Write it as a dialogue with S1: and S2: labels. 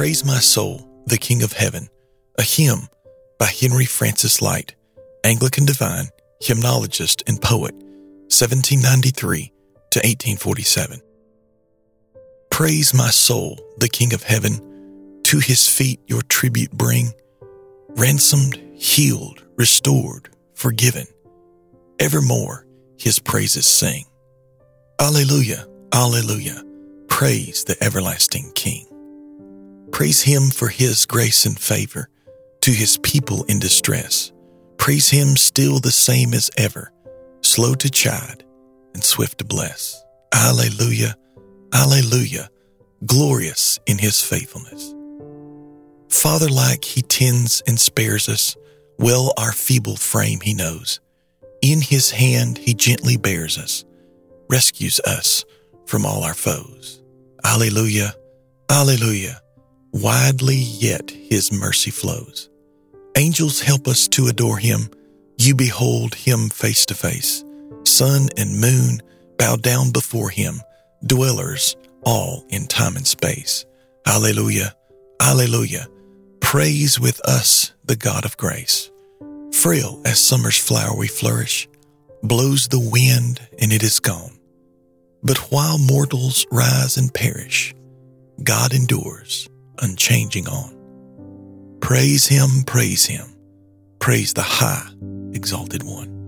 S1: Praise My Soul, the King of Heaven, a hymn by Henry Francis Lyte, Anglican divine, hymnologist, and poet, 1793 to 1847. Praise my soul, the King of Heaven, to his feet your tribute bring, ransomed, healed, restored, forgiven, evermore his praises sing. Alleluia, Alleluia, praise the everlasting King. Praise him for his grace and favor to his people in distress. Praise him still the same as ever, slow to chide and swift to bless. Alleluia, Alleluia, glorious in his faithfulness. Father like he tends and spares us, well our feeble frame he knows. In his hand he gently bears us, rescues us from all our foes. Alleluia, Alleluia, widely yet his mercy flows. Angels help us to adore him. You behold him face to face. Sun and moon bow down before him, dwellers all in time and space. Alleluia, Alleluia. Praise with us the God of grace. Frail as summer's flower we flourish, blows the wind and it is gone. But while mortals rise and perish, God endures, unchanging on. Praise him, praise him, praise the high, exalted one.